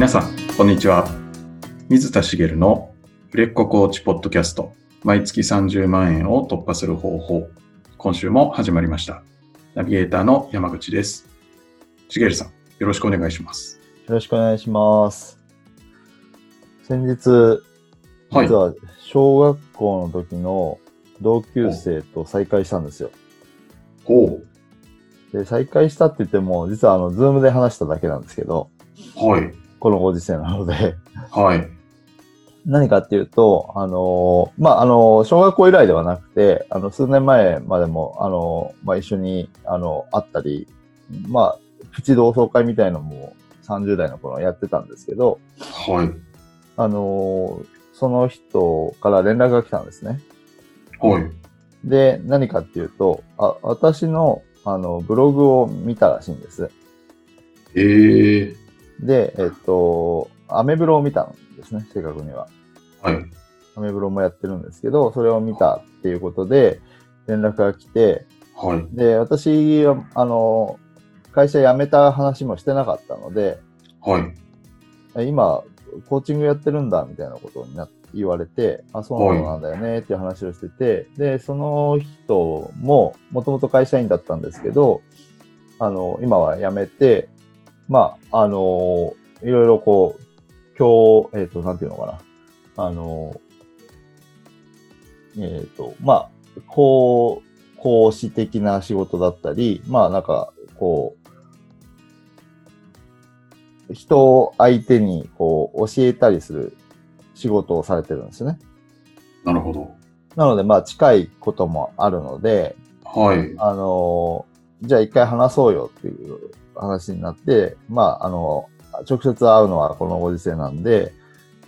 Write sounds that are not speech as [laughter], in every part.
皆さん、こんにちは。水田茂の売れっ子コーチポッドキャスト、毎月30万円を突破する方法。今週も始まりました。ナビゲーターの山口です。茂さん、よろしくお願いします。よろしくお願いします。先日、はい実は小学校の時の同級生と再会したんですよ。ほで、再会したって言っても、実はあの、ズームで話しただけなんですけど、う。はい。このご時世なので、はい。何かっていうと、あのーまあ、あのー小学校以来ではなくて、あの、数年前までも、あのーまあ、一緒に、あの、会ったり、まあ、プチ同窓会みたいのも30代の頃やってたんですけど、はい。あのーその人から連絡が来たんですね。はい。で、何かっていうと、あ私の、あの、ブログを見たらしいんです。えー。で、えっと、アメブロを見たんですね、正確には。はい。アメブロもやってるんですけど、それを見たっていうことで、連絡が来て、はい。で、私は、あの、会社辞めた話もしてなかったので、はい。え今、コーチングやってるんだ、みたいなことにな言われて、あ、そうなんだよね、っていう話をしてて、で、その人も、もともと会社員だったんですけど、あの、今は辞めて、まあ、あの、いろいろこう、今日、えっ、と、なんていうのかな、あの、えっ、と、まあ、こう、講師的な仕事だったり、まあ、なんか、こう、人を相手にこう教えたりする仕事をされてるんですよね。なるほど。なので、まあ近いこともあるので、はい。あのーじゃあ一回話そうよっていう話になって、まあ、あの直接会うのはこのご時世なんで、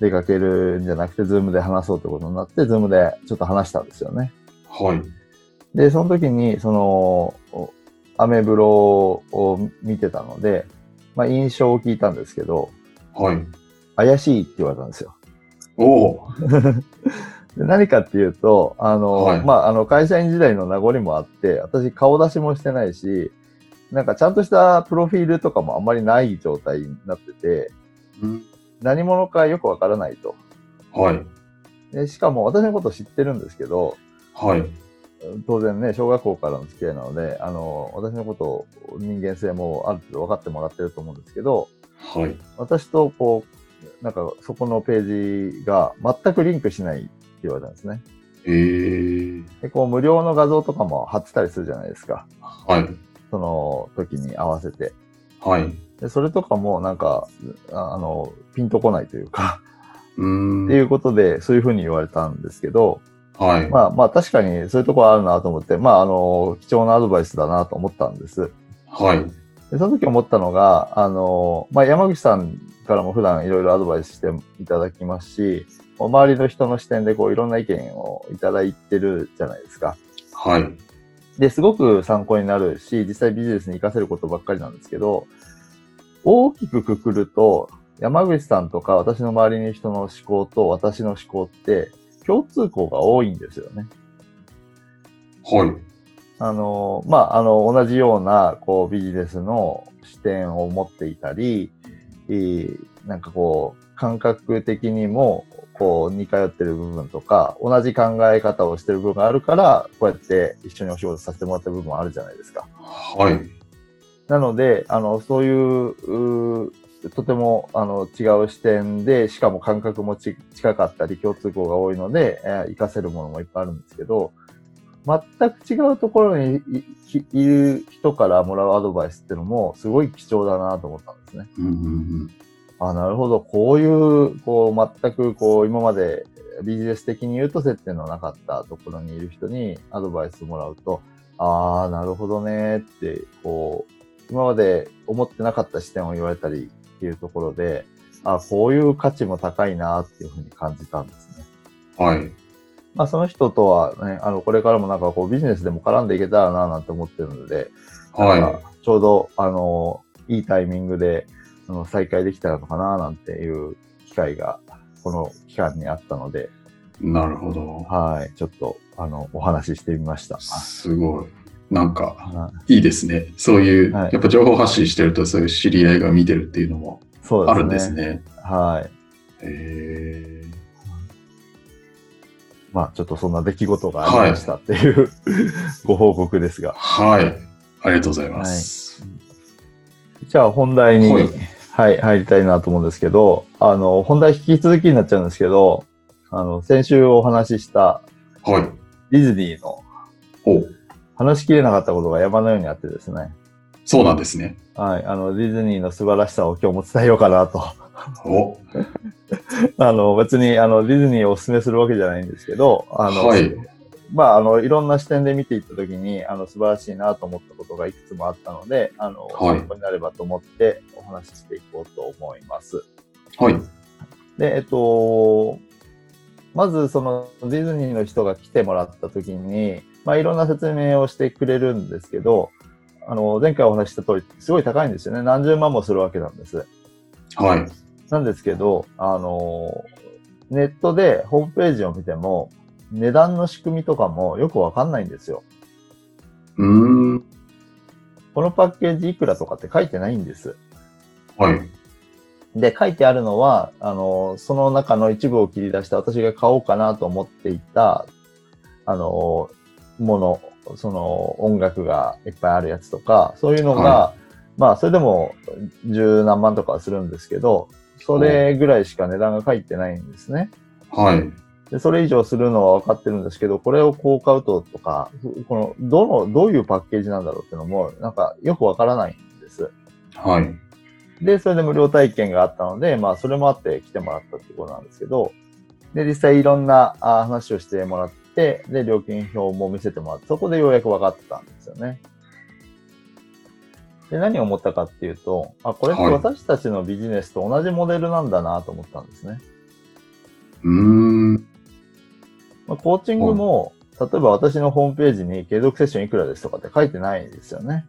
出かけるんじゃなくて、 Zoom で話そうってことになって、 Zoom でちょっと話したんですよね。はい。で、その時に、その、アメブロを見てたので、まあ印象を聞いたんですけど、はい。怪しいって言われたんですよ。おお。[laughs] で何かっていうと、あの、はいまあ、あの、会社員時代の名残もあって、私顔出しもしてないし、なんかちゃんとしたプロフィールとかもあんまりない状態になってて、うん何者かよくわからないと。はい。でしかも私のこと知ってるんですけど、はい。当然ね、小学校からの付き合いなので、あの、私のこと、人間性もある程度分かってもらってると思うんですけど、はい。私とこう、なんかそこのページが全くリンクしないって言われたんですね。えー。で、こう無料の画像とかも貼ってたりするじゃないですか。はい。その時に合わせて。はい。で、それとかもなんか、ああの、ピンとこないというか、うーん。っていうことで、そういうふうに言われたんですけど、はい。まあまあ確かにそういうところあるなと思って、まああの、貴重なアドバイスだなと思ったんです。はい。で、その時思ったのが、あの、まあ山口さんからも普段いろいろアドバイスしていただきますし、周りの人の視点でこういろんな意見をいただいてるじゃないですか。はい。で、すごく参考になるし、実際ビジネスに活かせることばっかりなんですけど、大きくくくると、山口さんとか私の周りに人の思考と私の思考って共通項が多いんですよね。はい。あの、まあ、あの、同じような、こう、ビジネスの視点を持っていたり、えーなんかこう、感覚的にも、こう、似通ってる部分とか、同じ考え方をしてる部分があるから、こうやって一緒にお仕事させてもらってる部分もあるじゃないですか。はい。なので、あの、そういう、うーとても、あの、違う視点で、しかも感覚もち近かったり、共通項が多いので、えー活かせるものもいっぱいあるんですけど、全く違うところにいる人からもらうアドバイスっていうのも、すごい貴重だなと思ったんですね。うんうんあ、なるほど。こういう、こう、全く、こう、今までビジネス的に言うと接点のなかったところにいる人にアドバイスをもらうと、ああ、なるほどねって、こう、今まで思ってなかった視点を言われたりっていうところで、あこういう価値も高いなっていうふうに感じたんですね。うん。はい。まあ、その人とはね、あの、これからもなんかこう、ビジネスでも絡んでいけたらななんて思ってるので、はかちょうど、あの、いいタイミングで、あの、再開できたのかな、なんていう機会が、この期間にあったので、い。なるほど。はい、ちょっと、あの、お話ししてみました。すごい。なんか、はいいいですね。そういう、はいやっぱ情報発信してると、そういう知り合いが見てるっていうのも、そうですね。あるんですね。はい。えまあ、ちょっとそんな出来事がありましたっていう、ご報告ですが。はい。ありがとうございます。じゃあ本題に、ははいい、入りたいなと思うんですけど、あの、本題引き続きになっちゃうんですけど、あの、先週お話ししたはい。ディズニーのお話しきれなかったことが山のようにあってですね。そうなんですね。はい、あの、ディズニーの素晴らしさを今日も伝えようかなと。お [laughs] あの、別に、あの、ディズニーをお勧めするわけじゃないんですけど、あの、はい。まあ、あの、いろんな視点で見ていったときに、あの、素晴らしいなと思ったことがいくつもあったので、あの、はい参考になればと思ってお話ししていこうと思います。はい。で、えっと、まず、その、ディズニーの人が来てもらったときに、まあ、いろんな説明をしてくれるんですけど、あの、前回お話しした通り、すごい高いんですよね。何十万もするわけなんです。はい。なんですけど、あの、ネットでホームページを見ても、値段の仕組みとかもよくわかんないんですよ。うーん。このパッケージいくらとかって書いてないんです。はい。で、書いてあるのは、あの、その中の一部を切り出して私が買おうかなと思っていた、あの、もの、その音楽がいっぱいあるやつとか、そういうのが、はまあ、それでも十何万とかはするんですけど、それぐらいしか値段が書いてないんですね。はい。で、それ以上するのは分かってるんですけど、これをこう買うととか、この、どの、どういうパッケージなんだろうっていうのも、なんかよく分からないんです。はい。で、それで無料体験があったので、まあ、それもあって来てもらったってことなんですけど、で、実際いろんなあ話をしてもらって、で、料金表も見せてもらって、そこでようやく分かったんですよね。で、何を思ったかっていうと、あ、これってはい私たちのビジネスと同じモデルなんだなと思ったんですね。うーん。まあ、コーチングも、例えば私のホームページに継続セッションいくらですとかって書いてないですよね。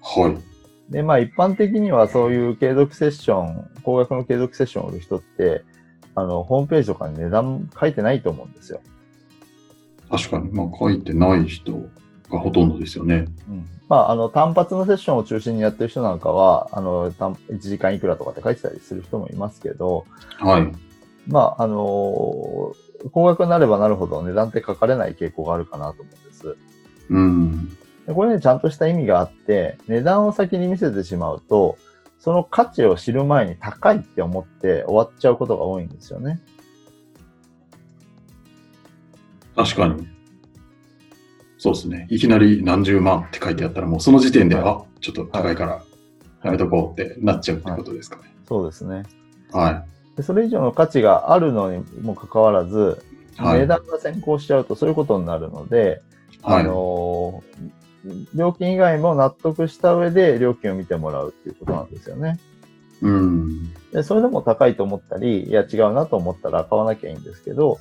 はい。で、まあ一般的にはそういう継続セッション、高額の継続セッションを売る人って、あの、ホームページとかに値段書いてないと思うんですよ。確かに、まあ、書いてない人がほとんどですよね。うん。まあ、あの、単発のセッションを中心にやってる人なんかは、あの、単1時間いくらとかって書いてたりする人もいますけど、はい。まあ、あの高額になればなるほど値段って書かれない傾向があるかなと思うんです。うん。でこれね、ちゃんとした意味があって、値段を先に見せてしまうと、その価値を知る前に高いって思って終わっちゃうことが多いんですよね。確かに。そうですね。いきなり何十万って書いてあったら、もうその時点で、はいあ、ちょっと高いからやめとこうってなっちゃうってことですかね。そうですね。はでそれ以上の価値があるのにもかかわらず、い。はい。値段が先行しちゃうとそういうことになるので、はい。あのー料金以外も納得した上で料金を見てもらうっていうことなんですよね。うん。で、それでも高いと思ったり、いや違うなと思ったら買わなきゃいいんですけど、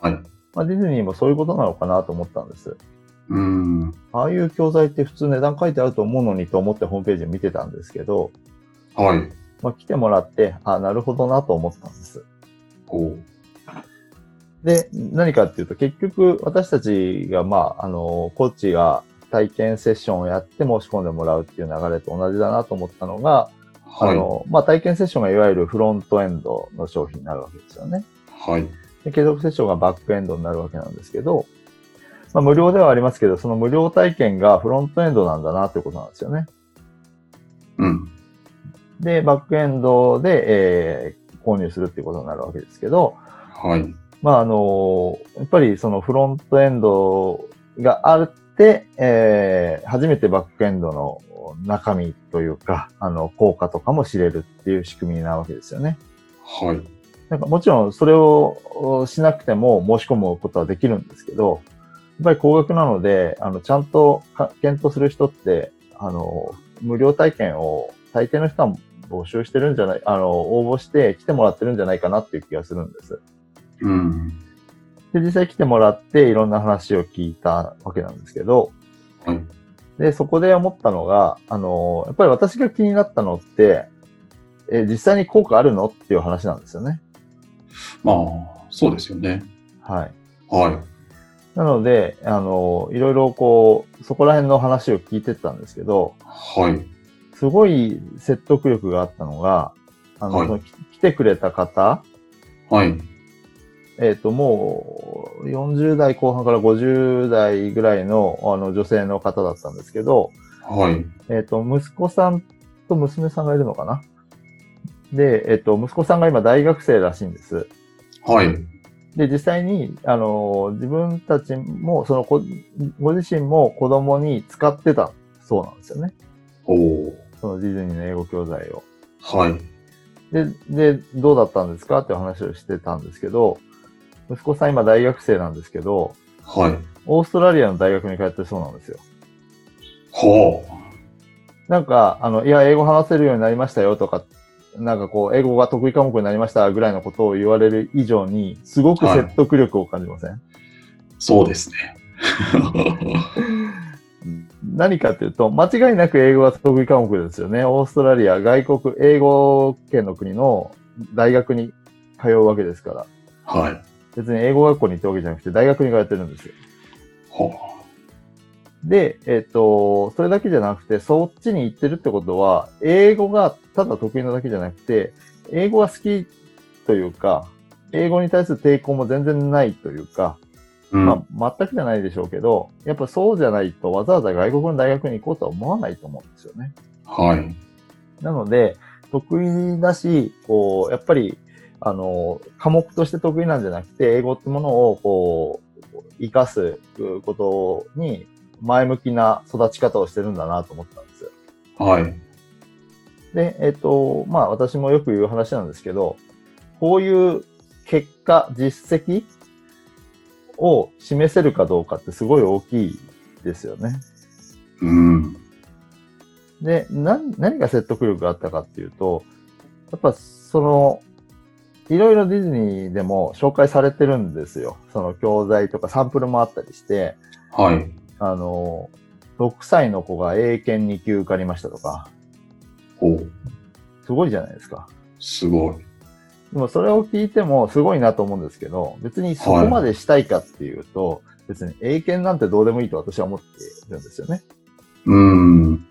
はい。まあ、ディズニーもそういうことなのかなと思ったんです。うん。ああいう教材って普通値段書いてあると思うのにと思ってホームページを見てたんですけど、はい。まあ、来てもらって、あなるほどなと思ったんです。で、何かっていうと、結局私たちが、まあ、あの、コーチが体験セッションをやって申し込んでもらうっていう流れと同じだなと思ったのが、あはい。の、まあ、体験セッションがいわゆるフロントエンドの商品になるわけですよね。はい。で継続セッションがバックエンドになるわけなんですけど、まあ、無料ではありますけど、その無料体験がフロントエンドなんだなということなんですよね。うん。で、バックエンドで、えー購入するっていうことになるわけですけど、はい。まあ、あのやっぱりそのフロントエンドがあって、えー初めてバックエンドの中身というか、あの、効果とかも知れるっていう仕組みなわけですよね。はい。なんかもちろんそれをおしなくても申し込むことはできるんですけど、やっぱり高額なので、あの、ちゃんとか検討する人って、あの、無料体験を大抵の人は募集してるんじゃない、あの、応募して来てもらってるんじゃないかなっていう気がするんです。うん。で、実際来てもらっていろんな話を聞いたわけなんですけど、はい。で、そこで思ったのが、あの、やっぱり私が気になったのって、え、実際に効果あるのっていう話なんですよね。まあ、そうですよね。はい。はい。なので、あの、いろいろこう、そこら辺の話を聞いてったんですけど、はい。すごい説得力があったのが、あの、はいそのき来てくれた方、はい。えっ、と、もう、40代後半から50代ぐらいの、あの、女性の方だったんですけど、はい。えっ、と、息子さんと娘さんがいるのかな？で、えっ、と、息子さんが今大学生らしいんです。はい。で、実際に、あの、自分たちも、その子、ご自身も子供に使ってたそうなんですよね。そのディズニーの英語教材を。はい。で、で、どうだったんですか？っていう話をしてたんですけど、息子さん今大学生なんですけど、はい。オーストラリアの大学に通ってるそうなんですよ。ほなんか、あの、いや、英語話せるようになりましたよとか、なんかこう、英語が得意科目になりましたぐらいのことを言われる以上に、すごく説得力を感じません、う。そうですね。[laughs] 何かっていうと、間違いなく英語が得意科目ですよね。オーストラリア、外国、英語圏の国の大学に通うわけですから。はい。別に英語学校に行ったわけじゃなくて、大学に通ってるんですよ。ほで、えっ、と、それだけじゃなくて、そっちに行ってるってことは、英語がただ得意なだけじゃなくて、英語が好きというか、英語に対する抵抗も全然ないというか、う。うん。まあ、全くじゃないでしょうけど、やっぱそうじゃないとわざわざ外国の大学に行こうとは思わないと思うんですよね。はい。なので、得意だし、こう、やっぱり、あの、科目として得意なんじゃなくて、英語ってものを、こう、活かすことに前向きな育ち方をしてるんだなと思ったんですよ。はい。で、えっと、まあ私もよく言う話なんですけど、こういう結果、実績を示せるかどうかってすごい大きいですよね。うん。で、何、何が説得力があったかっていうと、やっぱその、いろいろディズニーでも紹介されてるんですよ。その教材とかサンプルもあったりして、はい。あの、6歳の子が英検2級受かりましたとか、ほう。すごいじゃないですか。すごい。でもそれを聞いてもすごいなと思うんですけど、別にそこまでしたいかっていうと、別に英検なんてどうでもいいと私は思ってるんですよね。うん。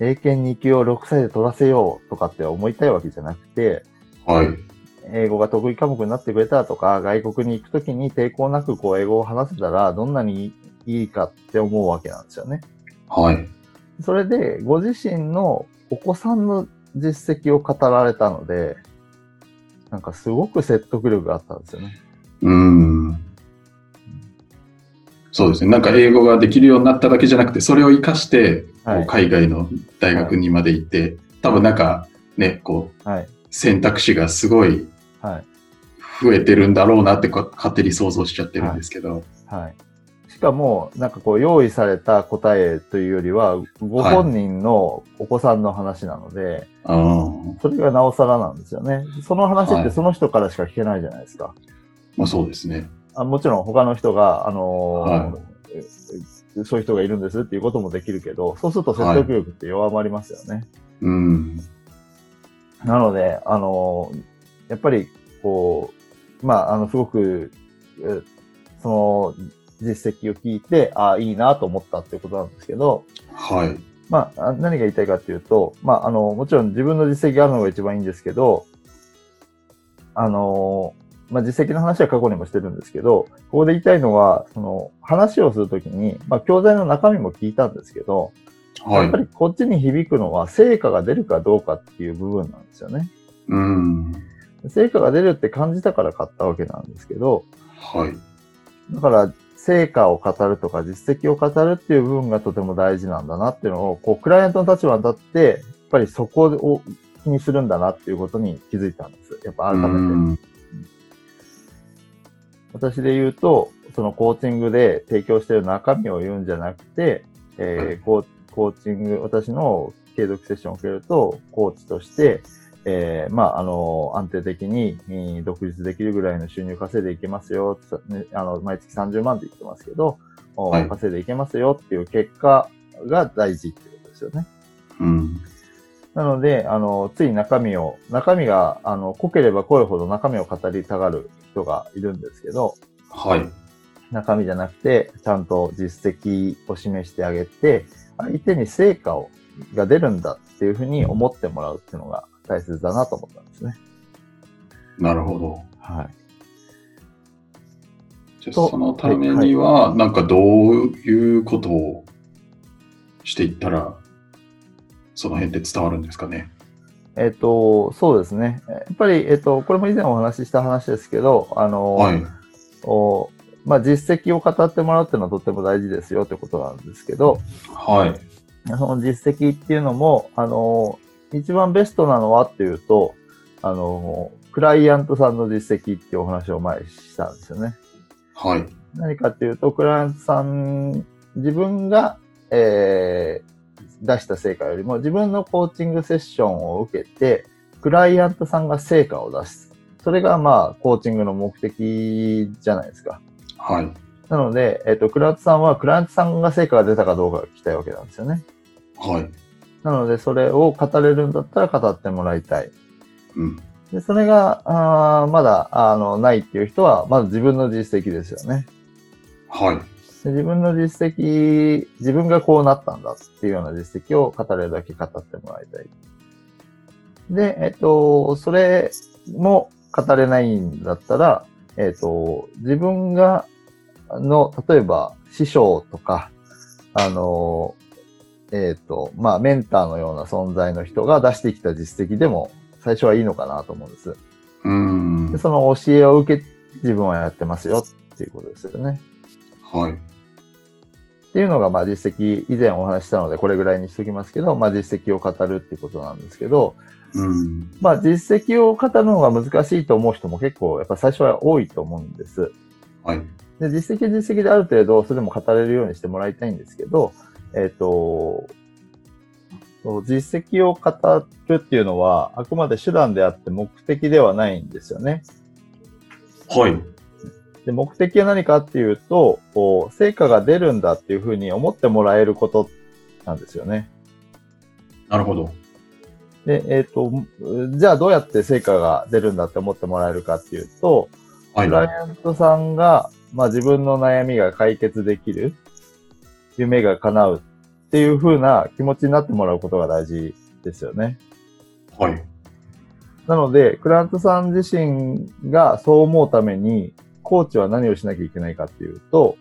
英検2級を6歳で取らせようとかって思いたいわけじゃなくて、はい。英語が得意科目になってくれたとか、外国に行くときに抵抗なくこう英語を話せたらどんなにいいかって思うわけなんですよね。はい。それで、ご自身のお子さんの実績を語られたので、なんかすごく説得力があったんですよね。うん。そうですね。なんか英語ができるようになっただけじゃなくて、それを活かして、海外の大学にまで行って、多分なんかね、こう、はい。選択肢がすごいはい。増えてるんだろうなってこ勝手に想像しちゃってるんですけど。はい。しかも、なんかこう、用意された答えというよりは、ご本人のお子さんの話なので、あーそれがなおさらなんですよね。その話はいってその人からしか聞けないじゃないですか。まあそうですね。あもちろん他の人が、あのーはえそういう人がいるんですっていうこともできるけど、そうすると説得力って弱まりますよね。うん。なので、あのーやっぱり、こう、まあ、あの、すごく、えその、実績を聞いて、ああ、いいなと思ったっていうことなんですけど、はい。まあ、あ何が言いたいかっていうと、まあ、あの、もちろん自分の実績があるのが一番いいんですけど、あの、まあ、実績の話は過去にもしてるんですけど、ここで言いたいのは、その、話をするときに、まあ、教材の中身も聞いたんですけど、はいやっぱ。りこっちに響くのは、成果が出るかどうかっていう部分なんですよね。うん。成果が出るって感じたから買ったわけなんですけど、はい。だから、成果を語るとか実績を語るっていう部分がとても大事なんだなっていうのを、こう、クライアントの立場に立って、やっぱりそこを気にするんだなっていうことに気づいたんです。やっぱ改めて。うん私で言うと、そのコーチングで提供している中身を言うんじゃなくて、えーコーチング、私の継続セッションを受けると、コーチとして、えーまあ、あの、安定的に、えー独立できるぐらいの収入稼いでいけますよ、あの、毎月30万って言ってますけど、おはい稼いでいけますよっていう結果が大事ってことですよね。うん。なので、あの、つい中身を、中身が、あの、濃ければ濃いほど中身を語りたがる人がいるんですけど、はい。中身じゃなくて、ちゃんと実績を示してあげて、相手に成果をが出るんだっていうふうに思ってもらうっていうのが大切だなと思ったんですね。なるほど。はい。じゃそのためには、なんかどういうことをしていったら、その辺で伝わるんですかね？えっ、と、そうですね。やっぱり、えっ、と、これも以前お話しした話ですけど、あの、はい。おまあ、実績を語ってもらうっていうのはとっても大事ですよってことなんですけど、はい。その実績っていうのも、あの、一番ベストなのはっていうと、あの、クライアントさんの実績っていうお話を前にしたんですよね。はい。何かっていうと、クライアントさん、自分が、えー出した成果よりも、自分のコーチングセッションを受けて、クライアントさんが成果を出す。それが、まあ、コーチングの目的じゃないですか。はい。なので、えっ、と、クライアントさんは、クライアントさんが成果が出たかどうかが聞きたいわけなんですよね。はい。なので、それを語れるんだったら語ってもらいたい。うん。で、それが、あーまだ、あの、ないっていう人は、まず自分の実績ですよね。はい。で自分の実績、自分がこうなったんだっていうような実績を語れるだけ語ってもらいたい。で、えっと、それも語れないんだったら、えっと、自分が、の、例えば、師匠とか、あの、えっと、まあ、メンターのような存在の人が出してきた実績でも、最初はいいのかなと思うんです。うーんで。その教えを受け、自分はやってますよっていうことですよね。はい。っていうのが、まあ実績、以前お話ししたのでこれぐらいにしときますけど、まあ実績を語るっていうことなんですけど、うん。まあ実績を語るのが難しいと思う人も結構やっぱ最初は多いと思うんです。はい。で、実績は実績である程度それも語れるようにしてもらいたいんですけど、えっ、と、そう実績を語るっていうのはあくまで手段であって目的ではないんですよね。はい。で、目的は何かっていうと、こう、成果が出るんだっていうふうに思ってもらえることなんですよね。なるほど。で、えっ、と、じゃあどうやって成果が出るんだって思ってもらえるかっていうと、はい。クライアントさんが、まあ自分の悩みが解決できる、夢が叶うっていう風な気持ちになってもらうことが大事ですよね。はい。なので、クライアントさん自身がそう思うために、コーチは何をしなきゃいけないかっていうと、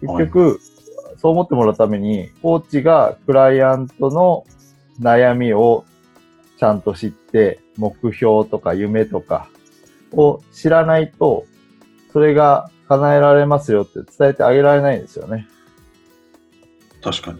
結局、そう思ってもらうために、コーチがクライアントの悩みをちゃんと知って、目標とか夢とかを知らないと、それが叶えられますよって伝えてあげられないんですよね。確かに。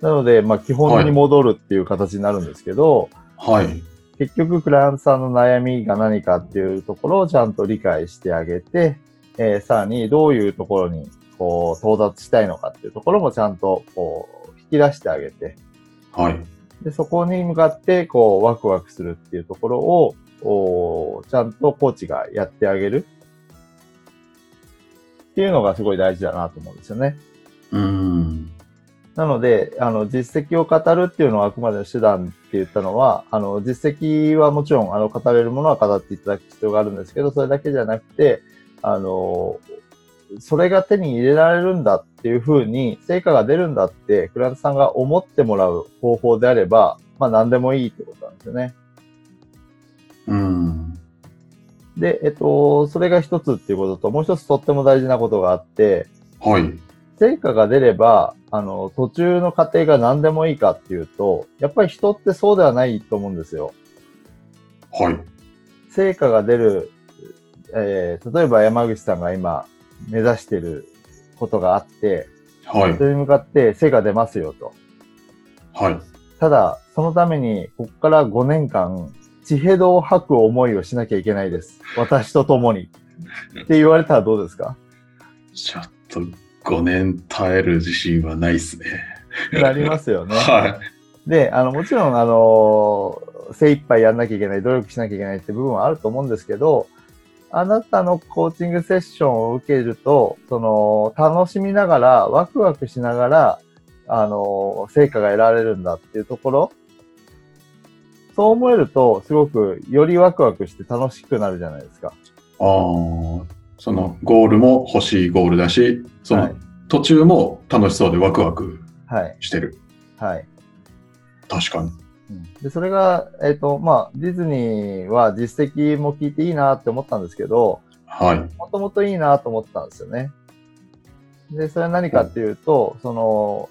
なので、まあ基本に戻るっていう形になるんですけど、はい。結局クライアントさんの悩みが何かっていうところをちゃんと理解してあげて、えーさらにどういうところにこう到達したいのかっていうところもちゃんとこう引き出してあげて、はい。でそこに向かってこうワクワクするっていうところをおちゃんとコーチがやってあげるっていうのがすごい大事だなと思うんですよね。うーん。なので、あの、実績を語るっていうのはあくまでの手段って言ったのは、あの、実績はもちろん、あの、語れるものは語っていただく必要があるんですけど、それだけじゃなくて、あの、それが手に入れられるんだっていうふうに、成果が出るんだって、クライアントさんが思ってもらう方法であれば、まあ何でもいいってことなんですよね。うーん。で、えっと、それが一つっていうことと、もう一つとっても大事なことがあって、はい。成果が出れば、あの、途中の過程が何でもいいかっていうと、やっぱり人ってそうではないと思うんですよ。はい。成果が出る、えー、例えば山口さんが今目指してることがあって、はいそ。れに向かって成果出ますよと。はい。ただ、そのために、ここから5年間、地ヘドを吐く思いをしなきゃいけないです。私と共に。って言われたらどうですか？[laughs] ちょっと5年耐える自信はないですね。なりますよね。はで、あの、もちろん、あの、精一杯やんなきゃいけない、努力しなきゃいけないって部分はあると思うんですけど、あなたのコーチングセッションを受けると、その、楽しみながら、ワクワクしながら、あの、成果が得られるんだっていうところ、そう思えると、すごく、よりワクワクして楽しくなるじゃないですか。い。ああ、そのゴールも欲しいゴールだし、そのはい。途中も楽しそうでワクワクはい。してる。はい。確かに。で、それが、えっ、と、まあ、ディズニーは実績も聞いていいなって思ったんですけど、はい。もともといいなと思ったんですよね。で、それは何かっていうと、その、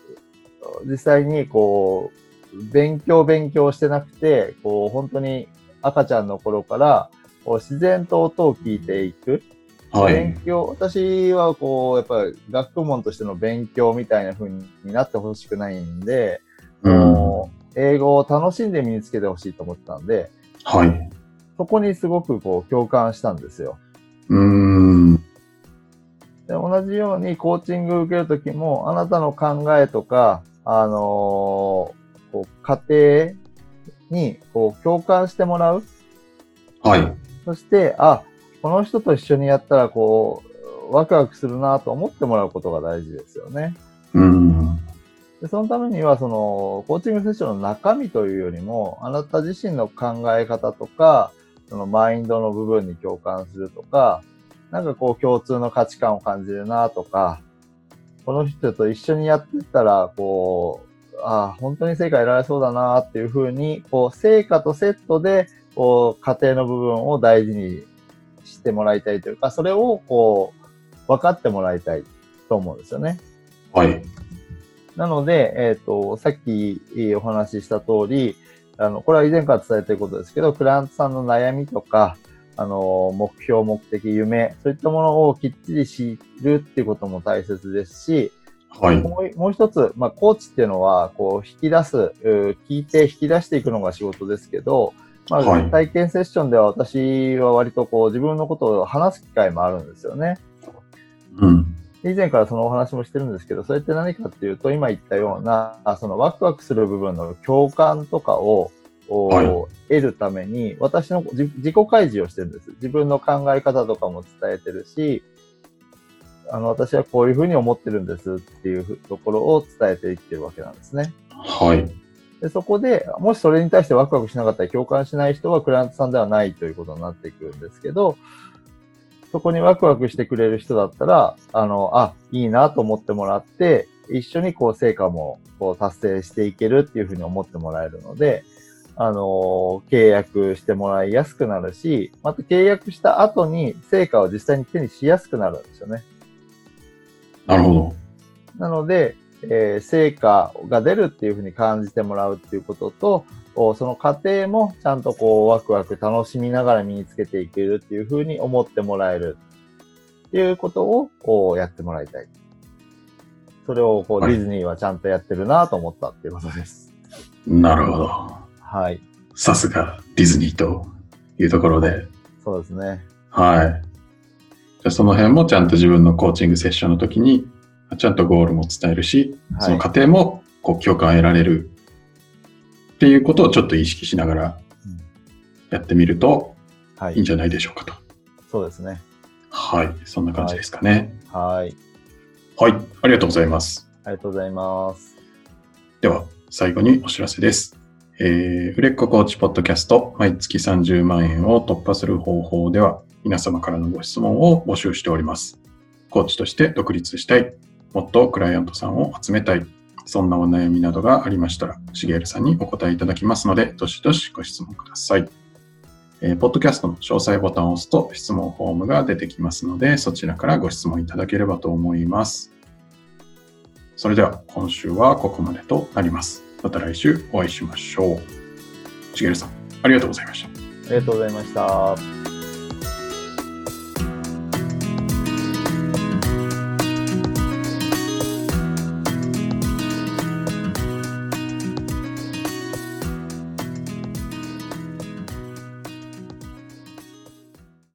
実際にこう、勉強勉強してなくて、こう、本当に赤ちゃんの頃から、こう自然と音を聞いていく。はい勉。強、私はこう、やっぱり学問としての勉強みたいな風になってほしくないんで、うん。英語を楽しんで身につけてほしいと思ってたんで、はい。そこにすごくこう共感したんですよ。うーん。で同じようにコーチングを受けるときも、あなたの考えとか、あのーこう家庭にこう共感してもらう。はい。そして、あ、この人と一緒にやったらこう、ワクワクするなと思ってもらうことが大事ですよね。うん。でそのためには、その、コーチングセッションの中身というよりも、あなた自身の考え方とか、そのマインドの部分に共感するとか、なんかこう共通の価値観を感じるなとか、この人と一緒にやってったら、こう、ああ、本当に成果得られそうだなっていうふうに、こう、成果とセットで、こう、家庭の部分を大事にしてもらいたいというか、それをこう、分かってもらいたいと思うんですよね。はい。なので、えっ、と、さっきお話しした通り、あの、これは以前から伝えていることですけど、クライアントさんの悩みとか、あの、目標、目的、夢、そういったものをきっちり知るっていうことも大切ですし、はい。もうもう一つ、まあ、コーチっていうのは、こう、引き出す、聞いて引き出していくのが仕事ですけど、まあ、はい体験セッションでは私は割とこう、自分のことを話す機会もあるんですよね。うん。以前からそのお話もしてるんですけど、それって何かっていうと、今言ったような、あそのワクワクする部分の共感とかを、おはい得るために、私の自自己開示をしてるんです。自分の考え方とかも伝えてるし、あの、私はこういうふうに思ってるんですっていうところを伝えていってるわけなんですね。はい。でそこで、もしそれに対してワクワクしなかったり共感しない人はクライアントさんではないということになっていくんですけど、そこにワクワクしてくれる人だったら、あの、あ、いいなと思ってもらって、一緒にこう成果もこう達成していけるっていうふうに思ってもらえるので、あの、契約してもらいやすくなるし、また契約した後に成果を実際に手にしやすくなるんですよね。なるほど。なので、えー成果が出るっていうふうに感じてもらうっていうことと、おその過程もちゃんとこうワクワク楽しみながら身につけていけるっていうふうに思ってもらえるっていうことをこうやってもらいたい。それをこう、はいディズニーはちゃんとやってるなと思ったっていうことです。なるほど。はい。さすがディズニーというところで。そうですね。はい。じゃあその辺もちゃんと自分のコーチングセッションの時に、ちゃんとゴールも伝えるし、はいその過程もこう共感を得られるっていうことをちょっと意識しながらうんやってみるとはいいいんじゃないでしょうかと。そうですね。はい。そんな感じですかね。はい。はい。ありがとうございます。ありがとうございます。では、最後にお知らせです。えー、売れっ子コーチポッドキャスト、毎月30万円を突破する方法では、皆様からのご質問を募集しております。コーチとして独立したい、もっとクライアントさんを集めたい、そんなお悩みなどがありましたら、しげるさんにお答えいただきますので、どしどしご質問ください。えーポッドキャストの詳細ボタンを押すと質問フォームが出てきますので、そちらからご質問いただければと思います。それでは今週はここまでとなります。また来週お会いしましょう。しげるさん、ありがとうございました。ありがとうございました。